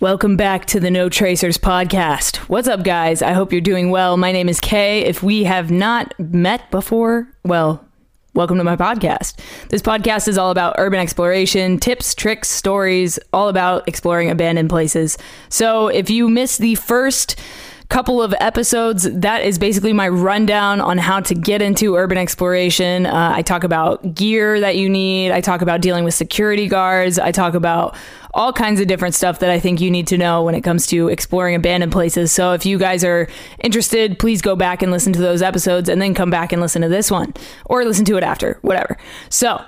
Welcome back to the No Tracers podcast. What's up, guys? I hope you're doing well. My name is Kay. If we have not met before, well, welcome to my podcast. This podcast is all about urban exploration, tips, tricks, stories, all about exploring abandoned places. So if you missed the first couple of episodes. That is basically my rundown on how to get into urban exploration. Uh, I talk about gear that you need. I talk about dealing with security guards. I talk about all kinds of different stuff that I think you need to know when it comes to exploring abandoned places. So if you guys are interested, please go back and listen to those episodes and then come back and listen to this one or listen to it after, whatever. So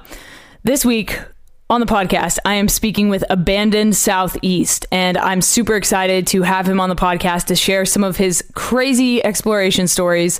this week, on the podcast, I am speaking with Abandoned Southeast, and I'm super excited to have him on the podcast to share some of his crazy exploration stories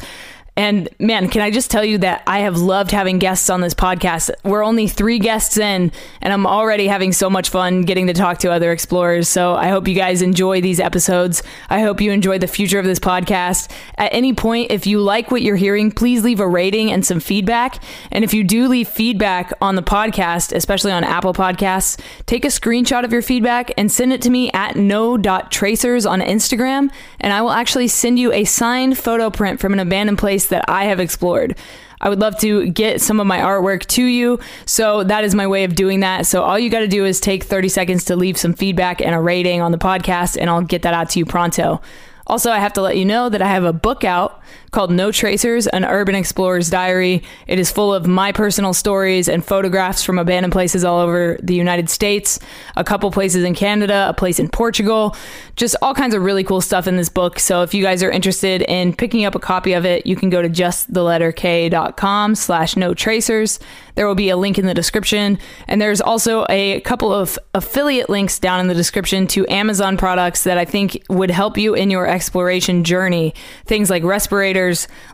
and man, can I just tell you that I have loved having guests on this podcast. We're only three guests in, and I'm already having so much fun getting to talk to other explorers. So I hope you guys enjoy these episodes. I hope you enjoy the future of this podcast. At any point, if you like what you're hearing, please leave a rating and some feedback. And if you do leave feedback on the podcast, especially on Apple Podcasts, take a screenshot of your feedback and send it to me at no.tracers on Instagram. And I will actually send you a signed photo print from an abandoned place place that I have explored. I would love to get some of my artwork to you. So that is my way of doing that. So all you got to do is take 30 seconds to leave some feedback and a rating on the podcast, and I'll get that out to you pronto. Also, I have to let you know that I have a book out called No Tracers, an urban explorer's diary. It is full of my personal stories and photographs from abandoned places all over the United States, a couple places in Canada, a place in Portugal, just all kinds of really cool stuff in this book. So if you guys are interested in picking up a copy of it, you can go to justtheletterk.com slash no tracers. There will be a link in the description. And there's also a couple of affiliate links down in the description to Amazon products that I think would help you in your exploration journey. Things like respirators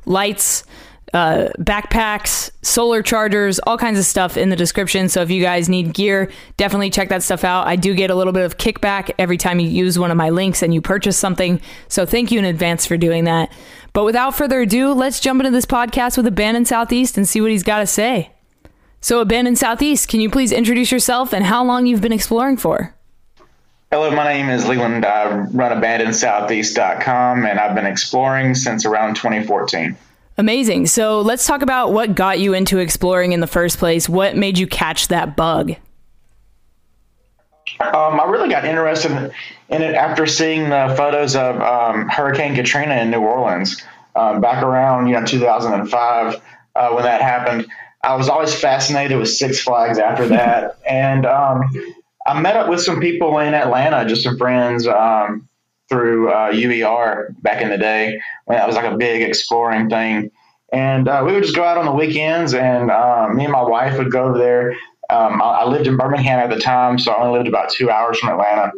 lights, uh, backpacks, solar chargers, all kinds of stuff in the description. So if you guys need gear, definitely check that stuff out. I do get a little bit of kickback every time you use one of my links and you purchase something. So thank you in advance for doing that. But without further ado, let's jump into this podcast with Abandoned Southeast and see what he's got to say. So, Abandoned Southeast, can you please introduce yourself and how long you've been exploring for? Hello, my name is Leland. I run AbandonedSoutheast.com, and I've been exploring since around 2014. Amazing. So let's talk about what got you into exploring in the first place. What made you catch that bug? Um, I really got interested in it after seeing the photos of um, Hurricane Katrina in New Orleans um, back around you know 2005 uh, when that happened. I was always fascinated with Six Flags after that, and um, I met up with some people in Atlanta, just some friends um, through uh, UER back in the day when that was like a big exploring thing. And uh, we would just go out on the weekends, and uh, me and my wife would go over there. Um, I, I, lived in Birmingham at the time, so I only lived about two hours from Atlanta.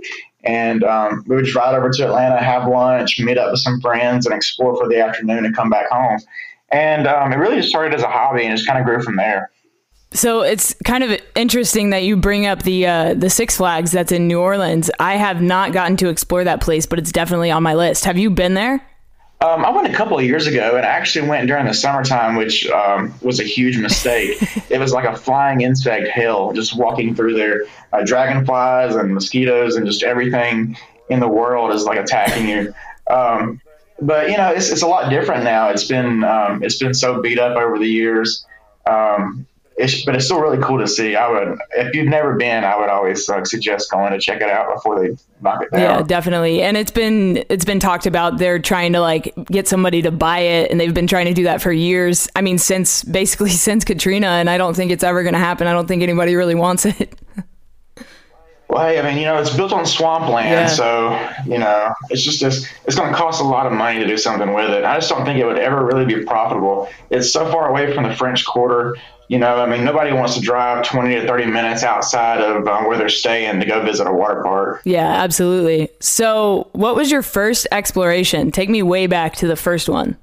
And um, we would ride over to Atlanta, have lunch, meet up with some friends, and explore for the afternoon and come back home. And um, it really just started as a hobby and just kind of grew from there. So it's kind of interesting that you bring up the uh, the Six Flags that's in New Orleans. I have not gotten to explore that place, but it's definitely on my list. Have you been there? Um, I went a couple of years ago, and I actually went during the summertime, which um, was a huge mistake. it was like a flying insect hell, just walking through there. Uh, dragonflies and mosquitoes and just everything in the world is like attacking you. Um, but you know, it's, it's a lot different now. It's been um, it's been so beat up over the years. Um, it's, but it's still really cool to see. I would, if you've never been, I would always uh, suggest going to check it out before they knock it down. Yeah, definitely. And it's been it's been talked about. They're trying to like get somebody to buy it, and they've been trying to do that for years. I mean, since basically since Katrina, and I don't think it's ever going to happen. I don't think anybody really wants it. Well, hey, I mean, you know, it's built on swampland, yeah. so you know, it's just this. It's going to cost a lot of money to do something with it. I just don't think it would ever really be profitable. It's so far away from the French Quarter you know, I mean, nobody wants to drive 20 to 30 minutes outside of um, where they're staying to go visit a water park. Yeah, absolutely. So, what was your first exploration? Take me way back to the first one.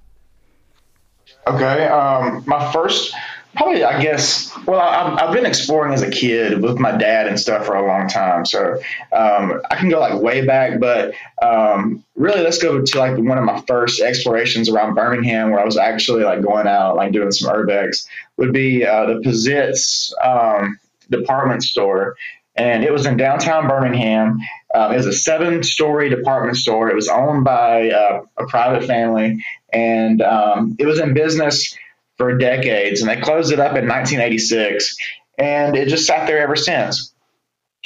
Okay. Um, my first probably I guess well I, have been exploring as a kid with my dad and stuff for a long time so um, I can go like way back but um, really let's go to like one of my first explorations around Birmingham where I was actually like going out like doing some urbex would be uh, the Pizitz um, department store and it was in downtown Birmingham. Um, it was a seven-story department store. It was owned by uh, a private family, and um, it was in business for decades. And they closed it up in 1986, and it just sat there ever since.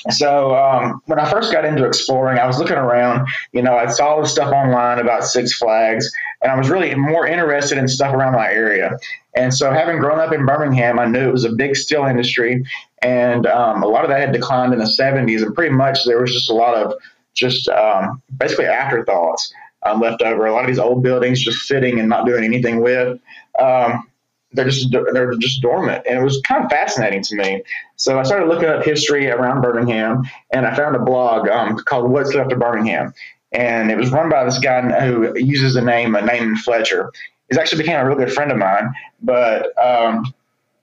So um, when I first got into exploring, I was looking around. You know, I saw the stuff online about Six Flags, and I was really more interested in stuff around my area. And so, having grown up in Birmingham, I knew it was a big steel industry, and um, a lot of that had declined in the 70s. And pretty much there was just a lot of just um, basically afterthoughts um, left over. A lot of these old buildings just sitting and not doing anything with. Um, they're just they're just dormant, and it was kind of fascinating to me. So I started looking up history around Birmingham, and I found a blog um, called "What's Left of Birmingham," and it was run by this guy who uses the name uh, Naaman Fletcher. He's actually became a real good friend of mine, but um,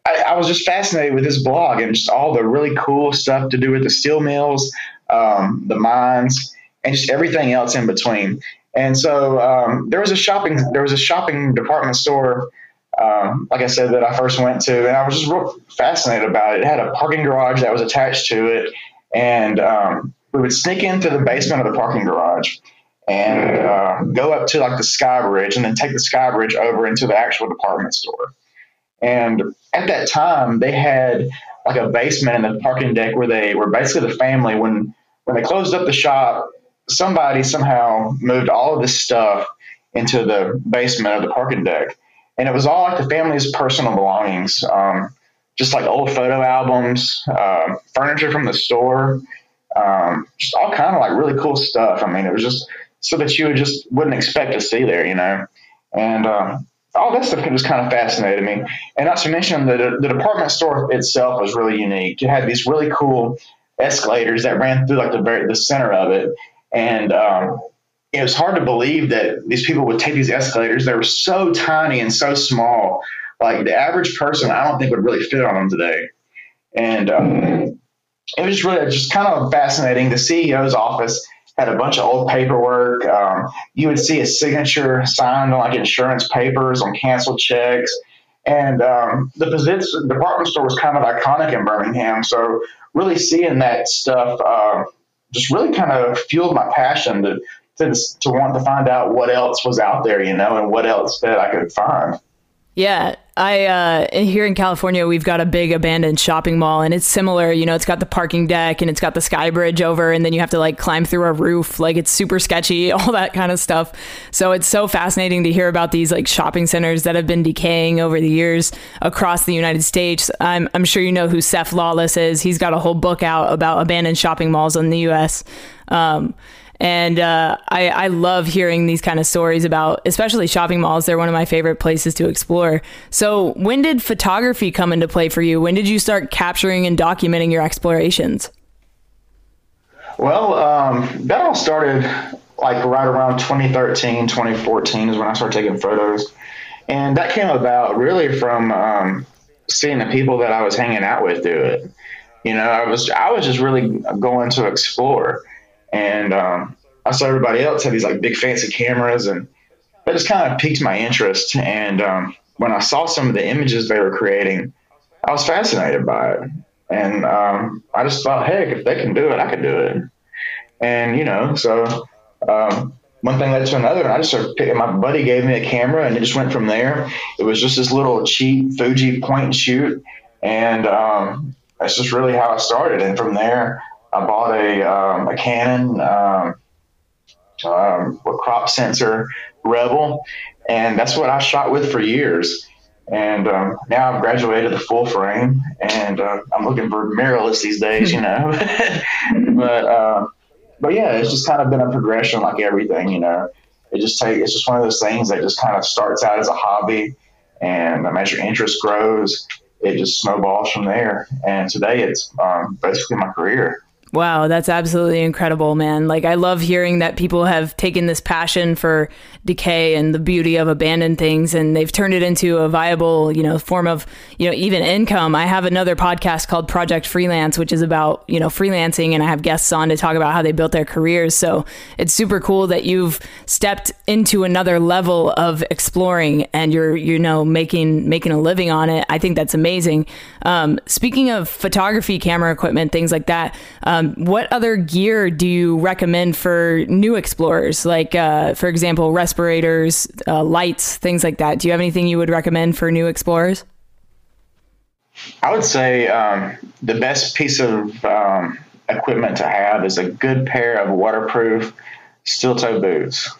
I, I, was just fascinated with this blog and just all the really cool stuff to do with the steel mills, um, the mines, and just everything else in between. And so um, there was a shopping there was a shopping department store um, like I said, that I first went to, and I was just real fascinated about it. It had a parking garage that was attached to it, and um, we would sneak into the basement of the parking garage and uh, go up to like the sky bridge, and then take the sky bridge over into the actual department store. And at that time, they had like a basement in the parking deck where they were basically the family. When when they closed up the shop, somebody somehow moved all of this stuff into the basement of the parking deck and it was all like the family's personal belongings, um, just like old photo albums, uh, furniture from the store, um, just all kind of like really cool stuff. I mean, it was just so that you would just wouldn't expect to see there, you know, and um, all that stuff just kind of fascinated me. And not to mention the the department store itself was really unique. It had these really cool escalators that ran through like the very the center of it, and um, it was hard to believe that these people would take these escalators. They were so tiny and so small. Like the average person, I don't think would really fit on them today. And um, it was really just kind of fascinating. The CEO's office had a bunch of old paperwork. Um, you would see a signature signed on like insurance papers on canceled checks. And um, the Pizitz, department store was kind of iconic in Birmingham. So really seeing that stuff uh, just really kind of fueled my passion to to, to want to find out what else was out there, you know, and what else that I could find. Yeah, I uh, here in California we've got a big abandoned shopping mall, and it's similar. You know, it's got the parking deck and it's got the sky bridge over, and then you have to like climb through a roof. Like it's super sketchy, all that kind of stuff. So it's so fascinating to hear about these like shopping centers that have been decaying over the years across the United States. I'm I'm sure you know who Seph Lawless is. He's got a whole book out about abandoned shopping malls in the U.S. Um, and uh, I, I love hearing these kind of stories about, especially shopping malls. They're one of my favorite places to explore. So, when did photography come into play for you? When did you start capturing and documenting your explorations? Well, um, that all started like right around 2013, 2014 is when I started taking photos. And that came about really from um, seeing the people that I was hanging out with do it. You know, I was I was just really going to explore and um, I saw everybody else had these like big fancy cameras, and that just kind of piqued my interest. And um, when I saw some of the images they were creating, I was fascinated by it, and um, I just thought, heck, if they can do it, I can do it. And you know, so um, one thing led to another, and I just started picking. My buddy gave me a camera, and it just went from there. It was just this little cheap Fuji point and shoot, and um, that's just really how I started. And from there, I bought a, um, a Canon um, um, crop sensor Rebel, and that's what I shot with for years. And um, now I've graduated the full frame, and uh, I'm looking for mirrorless these days, you know. but uh, but yeah, it's just kind of been a progression, like everything, you know. It just take it's just one of those things that just kind of starts out as a hobby, and as your interest grows, it just snowballs from there. And today, it's um, basically my career. Wow, that's absolutely incredible, man. Like, I love hearing that people have taken this passion for decay and the beauty of abandoned things and they've turned it into a viable, you know, form of, you know, even income. I have another podcast called Project Freelance, which is about, you know, freelancing and I have guests on to talk about how they built their careers. So it's super cool that you've stepped into another level of exploring and you're, you know, making, making a living on it. I think that's amazing. Um, speaking of photography, camera equipment, things like that, um, what other gear do you recommend for new explorers? Like, uh, for example, respirators, uh, lights, things like that. Do you have anything you would recommend for new explorers? I would say um, the best piece of um, equipment to have is a good pair of waterproof steel toe boots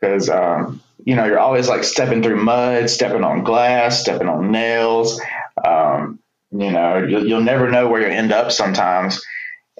because um, you know you're always like stepping through mud, stepping on glass, stepping on nails. Um, you know you'll, you'll, never know where you end up sometimes,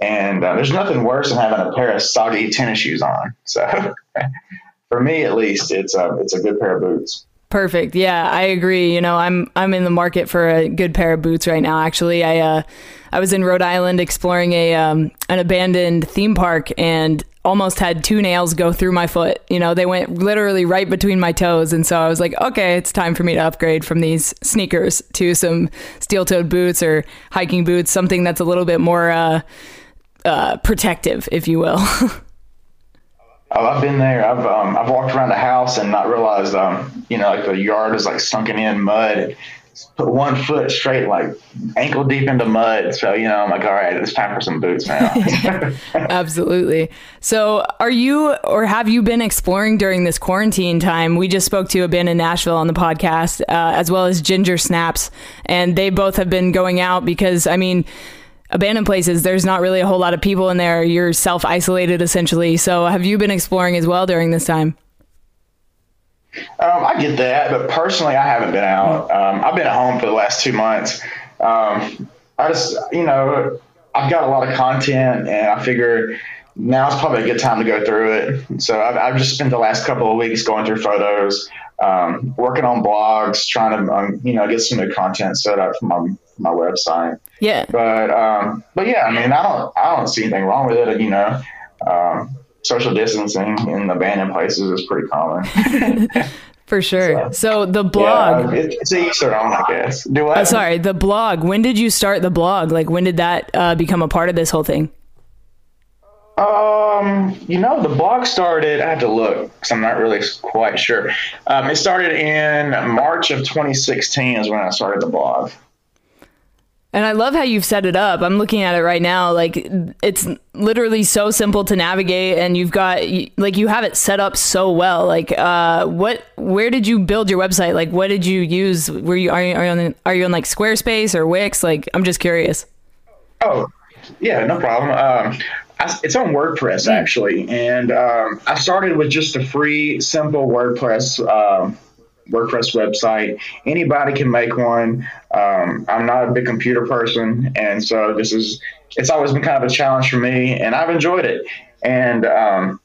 and uh, there's nothing worse than having a pair of soggy tennis shoes on. So for me, at least, it's a it's a good pair of boots. Perfect. Yeah, I agree. You know, I'm I'm in the market for a good pair of boots right now. Actually, I uh, I was in Rhode Island exploring a um, an abandoned theme park and almost had two nails go through my foot. You know, they went literally right between my toes, and so I was like, okay, it's time for me to upgrade from these sneakers to some steel-toed boots or hiking boots, something that's a little bit more uh, uh, protective, if you will. Oh, I've been there. I've um, I've walked around the house and not realized, um, you know, like the yard is like sunken in mud. Put one foot straight, like ankle deep into mud. So you know, I'm like, all right, it's time for some boots now. Absolutely. So, are you or have you been exploring during this quarantine time? We just spoke to Abandoned Nashville on the podcast, uh, as well as Ginger Snaps, and they both have been going out because, I mean abandoned places, there's not really a whole lot of people in there. You're self isolated essentially. So, have you been exploring as well during this time? Um, I get that, but personally, I haven't been out. Um, I've been at home for the last two months. Um, I just, you know, I've got a lot of content, and I figure now's probably a good time to go through it. So I've, I've just spent the last couple of weeks going through photos, um, working on blogs, trying to, um, you know, get some new content set up for my my website. Yeah. But um, but yeah, I mean, I don't I don't see anything wrong with it. You know, um, social distancing in abandoned places is pretty common. For sure. So, so the blog. Yeah, it's each their own, I guess. Do what? Uh, sorry, the blog. When did you start the blog? Like, when did that uh, become a part of this whole thing? Um, you know, the blog started. I have to look because I'm not really quite sure. Um, it started in March of 2016 is when I started the blog. And I love how you've set it up. I'm looking at it right now. Like it's literally so simple to navigate, and you've got like you have it set up so well. Like, uh, what? Where did you build your website? Like, what did you use? Were you are you, are you on are you on like Squarespace or Wix? Like, I'm just curious. Oh, yeah, no problem. Um, I, it's on WordPress hmm. actually, and um, I started with just a free, simple WordPress. Um, WordPress website. Anybody can make one. Um, I'm not a big computer person, and so this is it's always been kind of a challenge for me, and I've enjoyed it. And um,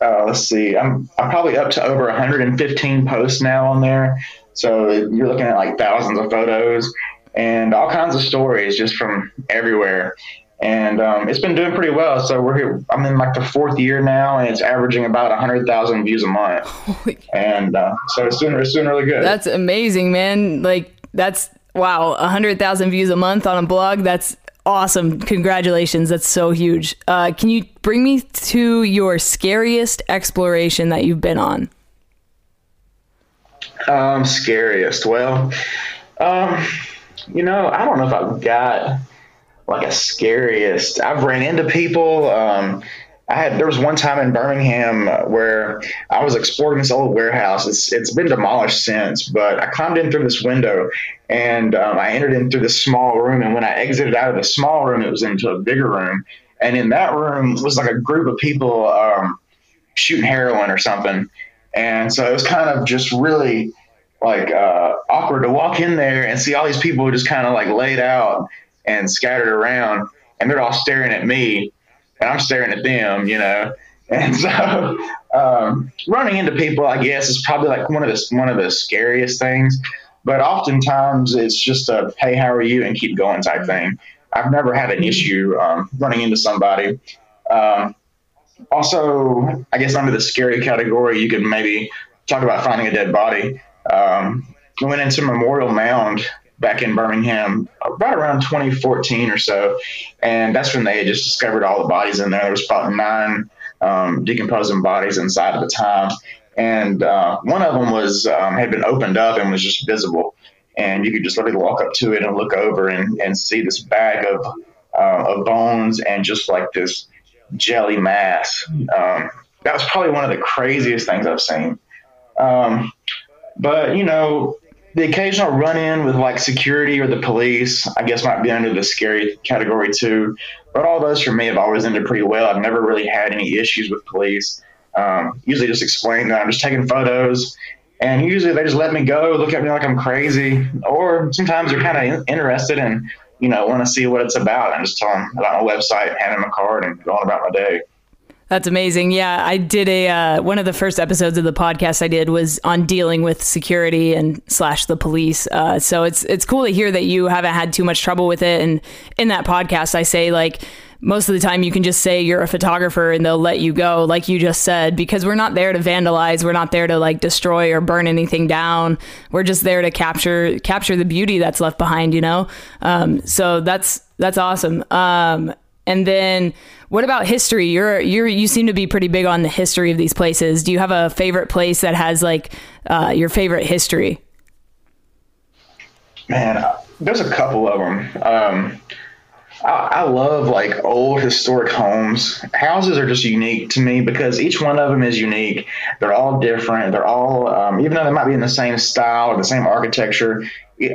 uh, let's see, I'm I'm probably up to over 115 posts now on there. So you're looking at like thousands of photos and all kinds of stories just from everywhere and um, it's been doing pretty well. So we're here. I'm in like the fourth year now, and it's averaging about hundred thousand views a month. And uh, so it's doing it's doing really good. That's amazing, man. Like that's wow, hundred thousand views a month on a blog. That's awesome. Congratulations. That's so huge. Uh, can you bring me to your scariest exploration that you've been on? Um, scariest. Well, um, you know, I don't know if I've got like a scariest. I've ran into people. Um, I had there was one time in Birmingham where I was exploring this old warehouse. It's it's been demolished since, but I climbed in through this window and um, I entered in through this small room. And when I exited out of the small room, it was into a bigger room. And in that room was like a group of people um, shooting heroin or something. And so it was kind of just really like uh, awkward to walk in there and see all these people just kind of like laid out and scattered around, and they're all staring at me, and I'm staring at them, you know. And so, um, running into people, I guess, is probably like one of the one of the scariest things. But oftentimes, it's just a "Hey, how are you?" and keep going type thing. I've never had an issue um, running into somebody. Um, also, I guess under the scary category, you could maybe talk about finding a dead body. Um, we went into Memorial Mound back in Birmingham right around 2014 or so, and that's when they had just discovered all the bodies in there. There was about nine um, decomposing bodies inside at the time, and uh, one of them was um, had been opened up and was just visible, and you could just literally walk up to it and look over and, and see this bag of uh, of bones and just like this jelly mass. Um, that was probably one of the craziest things I've seen. Um, but you know, the occasional run in with like security or the police, I guess might be under the scary category too. But all those for me have always ended pretty well. I've never really had any issues with police. Um, usually just explain that I'm just taking photos and usually they just let me go, look at me like I'm crazy, or sometimes they're kind of interested and you know want to see what it's about. And just tell them about my website, hand them a card, and go on about my day. That's amazing. Yeah, I did a uh, one of the first episodes of the podcast I did was on dealing with security and slash the police. Uh, so it's it's cool to hear that you haven't had too much trouble with it. And in that podcast, I say like most of the time you can just say you're a photographer and they'll let you go, like you just said, because we're not there to vandalize. We're not there to like destroy or burn anything down. We're just there to capture capture the beauty that's left behind. You know. Um, so that's that's awesome. Um, and then what about history? You're you're you seem to be pretty big on the history of these places. Do you have a favorite place that has like uh, your favorite history? Man, there's a couple of them. Um, I, I, love like old historic homes. Houses are just unique to me because each one of them is unique. They're all different. They're all, um, even though they might be in the same style or the same architecture,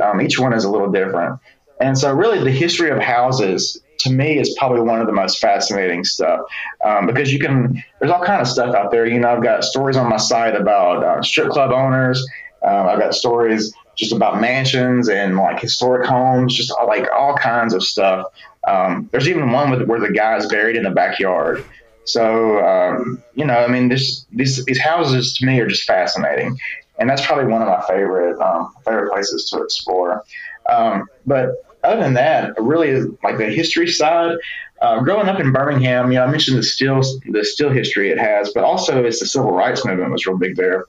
um, each one is a little different. And so, really, the history of houses to me is probably one of the most fascinating stuff um, because you can there's all kind of stuff out there. You know i've got stories on my site about uh, strip club owners. Um, i've got stories just about mansions and like historic homes just uh, like all kinds of stuff. Um, there's even one with, where the guy's buried in the backyard. So um, you know i mean this, these, these houses to me are just fascinating. And that's probably one of my favorite um, favorite places to explore. Um, but other than that, really like the history side. Uh, growing up in Birmingham, you know, I mentioned the still the still history it has, but also it's the civil rights movement was real big there,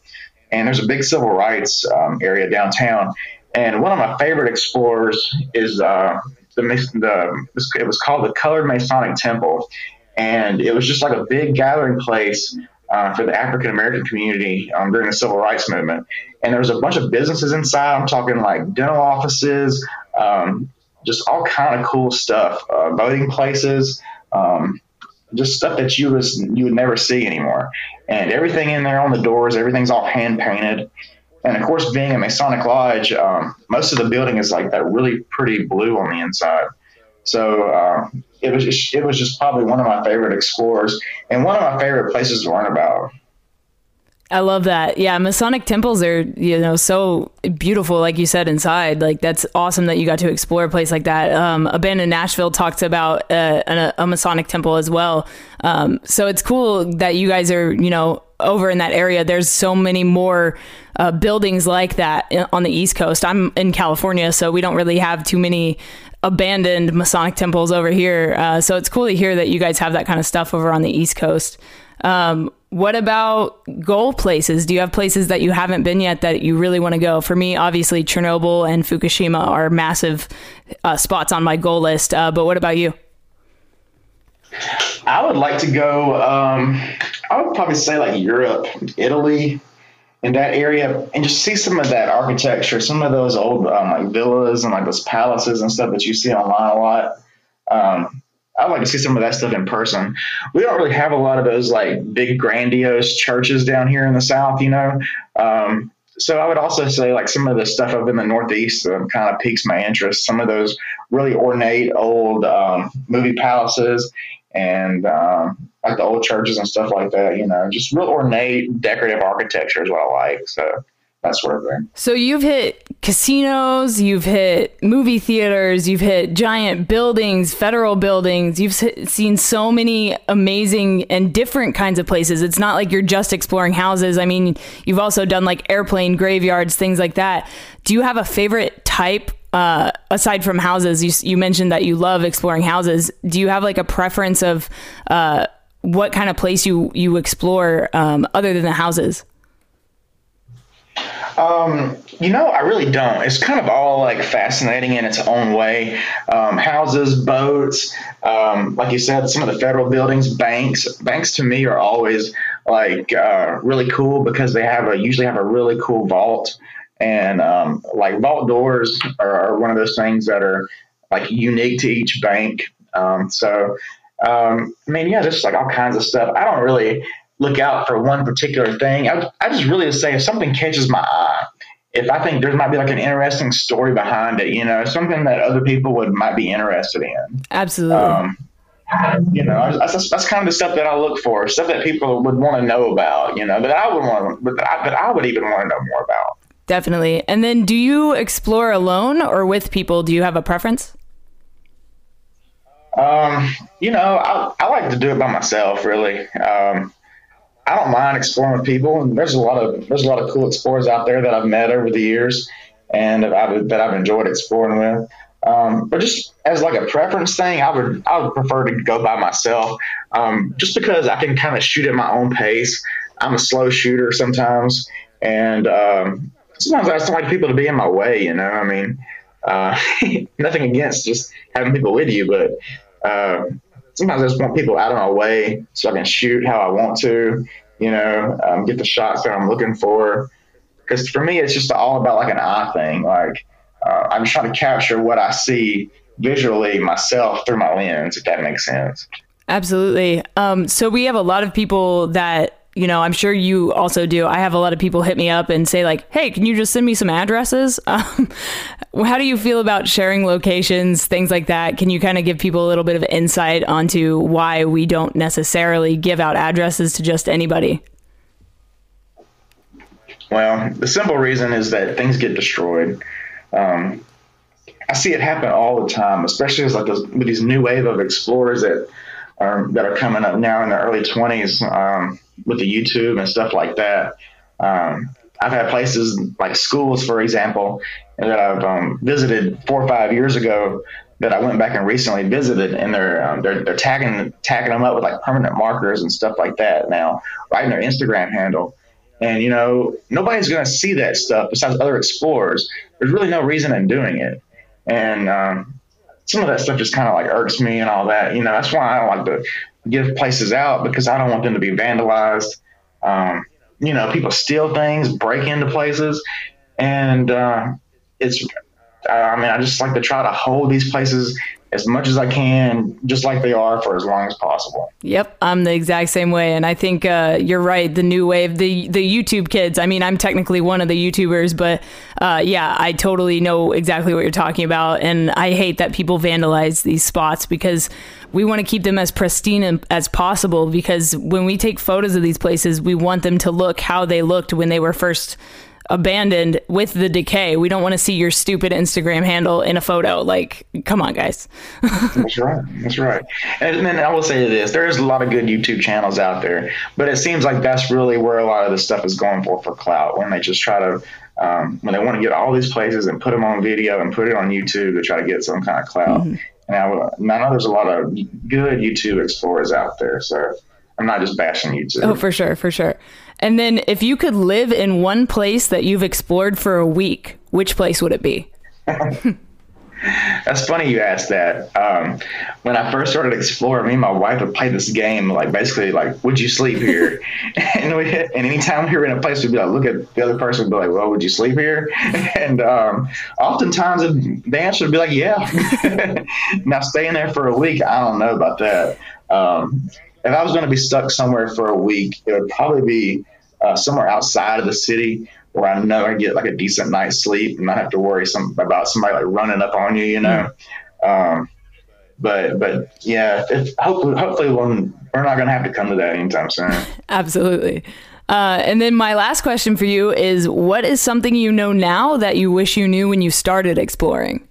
and there's a big civil rights um, area downtown. And one of my favorite explorers is uh, the the it was called the Colored Masonic Temple, and it was just like a big gathering place uh, for the African American community um, during the civil rights movement. And there was a bunch of businesses inside. I'm talking like dental offices, um, just all kind of cool stuff, uh, voting places, um, just stuff that you was you would never see anymore. And everything in there on the doors, everything's all hand painted. And of course, being a Masonic lodge, um, most of the building is like that really pretty blue on the inside. So uh, it was just, it was just probably one of my favorite explorers and one of my favorite places to learn about. I love that. Yeah, Masonic temples are, you know, so beautiful, like you said, inside. Like, that's awesome that you got to explore a place like that. Um, Abandoned Nashville talks about uh, a, a, Masonic temple as well. Um, so it's cool that you guys are, you know, over in that area. There's so many more uh, buildings like that on the East Coast. I'm in California, so we don't really have too many abandoned Masonic temples over here. Uh, so it's cool to hear that you guys have that kind of stuff over on the East Coast. Um, what about goal places? Do you have places that you haven't been yet that you really want to go? For me, obviously, Chernobyl and Fukushima are massive uh, spots on my goal list. Uh, but what about you? I would like to go. Um, I would probably say like Europe, Italy, in that area, and just see some of that architecture, some of those old um, like villas and like those palaces and stuff that you see online a lot. Um, I'd like to see some of that stuff in person. We don't really have a lot of those like big grandiose churches down here in the South, you know. Um, so I would also say like some of the stuff up in the Northeast um, kind of piques my interest. Some of those really ornate old um, movie palaces and um, like the old churches and stuff like that. You know, just real ornate, decorative architecture is what I like. So that sort of thing. So you've hit casinos, you've hit movie theaters, you've hit giant buildings, federal buildings. You've seen so many amazing and different kinds of places. It's not like you're just exploring houses. I mean, you've also done like airplane graveyards, things like that. Do you have a favorite type uh, aside from houses, you you mentioned that you love exploring houses. Do you have like a preference of uh, what kind of place you you explore um, other than the houses? Um, you know, I really don't. It's kind of all like fascinating in its own way. Um, houses, boats, um, like you said, some of the federal buildings, banks. Banks to me are always like uh, really cool because they have a usually have a really cool vault, and um, like vault doors are, are, one of those things that are like unique to each bank. Um, so, um, I mean, yeah, just like all kinds of stuff. I don't really look out for one particular thing. I, I just really say if something catches my eye, if I think there might be like an interesting story behind it, you know, something that other people would might be interested in. Absolutely. Um, you know, that's, that's kind of the stuff that I look for, stuff that people would want to know about, you know, that I would want, but I, that I would even want to know more about. Definitely. And then, do you explore alone or with people? Do you have a preference? Um, you know, I, I like to do it by myself, really. Um, I don't mind exploring with people, and there's a lot of there's a lot of cool explorers out there that I've met over the years, and that I've, that I've enjoyed exploring with. Um, but just as like a preference thing, I would I would prefer to go by myself, um, just because I can kind of shoot at my own pace. I'm a slow shooter sometimes, and um, sometimes I just don't like people to be in my way. You know, I mean, uh, nothing against just having people with you, but uh, sometimes I just want people out of my way so I can shoot how I want to, you know, um, get the shots that I'm looking for. Because for me, it's just all about like an eye thing. Like uh, I'm trying to capture what I see visually myself through my lens, if that makes sense. Absolutely. Um, so we have a lot of people that you know, I'm sure you also do. I have a lot of people hit me up and say like, "Hey, can you just send me some addresses?" Um, how do you feel about sharing locations, things like that? Can you kind of give people a little bit of insight onto why we don't necessarily give out addresses to just anybody? Well, the simple reason is that things get destroyed. Um, I see it happen all the time, especially like with these new wave of explorers that are that are coming up now in their early 20s. Um, with the YouTube and stuff like that. Um, I've had places like schools, for example, that I've um, visited four or five years ago that I went back and recently visited, and they're um, they're they're tagging tagging them up with like permanent markers and stuff like that now, right in their Instagram handle. And you know, nobody's going to see that stuff besides other explorers. There's really no reason in doing it, and um, some of that stuff just kind of like irks me and all that. You know, that's why I don't like to give places out because I don't want them to be vandalized. Um, you know, people steal things, break into places, and uh, it's. I mean, I just like to try to hold these places as much as I can, just like they are for as long as possible. Yep, I'm the exact same way, and I think uh, you're right. The new wave, the the YouTube kids. I mean, I'm technically one of the YouTubers, but uh, yeah, I totally know exactly what you're talking about, and I hate that people vandalize these spots because we want to keep them as pristine as possible. Because when we take photos of these places, we want them to look how they looked when they were first abandoned with the decay. We don't want to see your stupid Instagram handle in a photo. Like, come on, guys. That's right. That's right. And then I will say this: there's a lot of good YouTube channels out there, but it seems like that's really where a lot of the stuff is going for for clout. When they just try to, um, when they want to get all these places and put them on video and put it on YouTube to try to get some kind of clout. Mm-hmm. And I, I know there's a lot of good YouTube explorers out there, so I'm not just bashing YouTube. Oh, for sure, for sure. And then if you could live in one place that you've explored for a week, which place would it be? That's funny you asked that. Um, when I first started exploring, me and my wife would play this game, like basically like, would you sleep here? and we, and anytime we were in a place, we'd be like, look at the other person, and be like, well, would you sleep here? and um, oftentimes the answer would be like, yeah. now staying there for a week, I don't know about that. Um, if I was going to be stuck somewhere for a week, it would probably be uh, somewhere outside of the city where I know I get like a decent night's sleep and not have to worry some about somebody like running up on you, you know. Um, but but yeah, if, hopefully hopefully when, we're not going to have to come to that anytime soon. Absolutely. Uh, and then my last question for you is: What is something you know now that you wish you knew when you started exploring?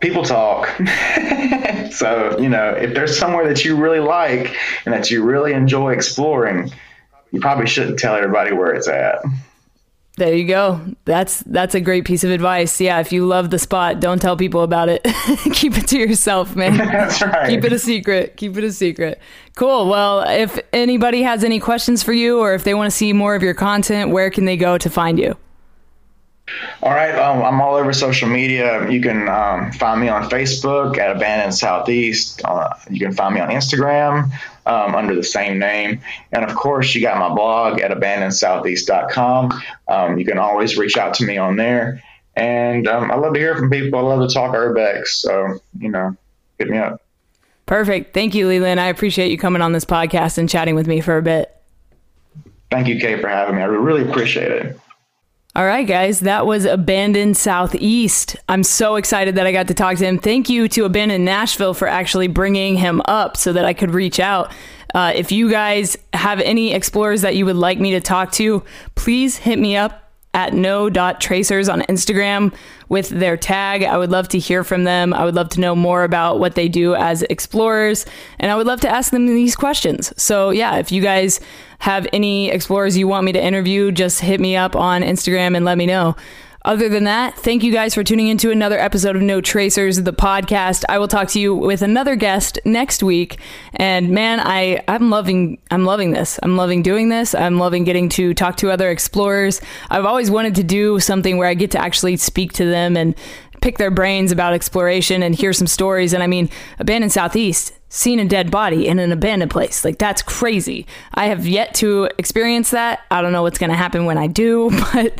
People talk. so, you know, if there's somewhere that you really like and that you really enjoy exploring, you probably shouldn't tell everybody where it's at. There you go. That's that's a great piece of advice. Yeah, if you love the spot, don't tell people about it. Keep it to yourself, man. That's right. Keep it a secret. Keep it a secret. Cool. Well, if anybody has any questions for you or if they want to see more of your content, where can they go to find you? All right, um, I'm all over social media. You can um, find me on Facebook at Abandoned Southeast. Uh, you can find me on Instagram um, under the same name. And of course, you got my blog at abandonedSoutheast.com. Um, you can always reach out to me on there. And um, I love to hear from people. I love to talk urbex. So, you know, hit me up. Perfect. Thank you, Leland. I appreciate you coming on this podcast and chatting with me for a bit. Thank you, Kay, for having me. I really appreciate it. All right, guys, that was Abandoned Southeast. I'm so excited that I got to talk to him. Thank you to Abandoned Nashville for actually bringing him up so that I could reach out. Uh, if you guys have any explorers that you would like me to talk to, please hit me up at no.tracers on Instagram with their tag. I would love to hear from them. I would love to know more about what they do as explorers, and I would love to ask them these questions. So, yeah, if you guys have any explorers you want me to interview, just hit me up on Instagram and let me know. Other than that, thank you guys for tuning into another episode of No Tracers, the podcast. I will talk to you with another guest next week. And man, I I'm loving I'm loving this. I'm loving doing this. I'm loving getting to talk to other explorers. I've always wanted to do something where I get to actually speak to them and pick their brains about exploration and hear some stories. And I mean, abandoned southeast, seen a dead body in an abandoned place. Like that's crazy. I have yet to experience that. I don't know what's going to happen when I do, but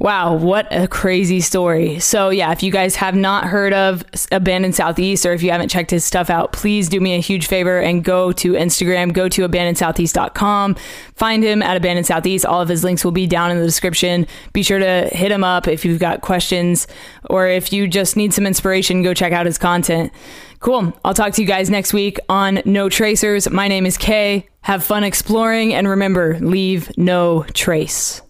Wow, what a crazy story. So, yeah, if you guys have not heard of Abandoned Southeast or if you haven't checked his stuff out, please do me a huge favor and go to Instagram, go to abandonedsoutheast.com, find him at Abandoned Southeast. All of his links will be down in the description. Be sure to hit him up if you've got questions or if you just need some inspiration, go check out his content. Cool. I'll talk to you guys next week on No Tracers. My name is Kay. Have fun exploring and remember, leave no trace.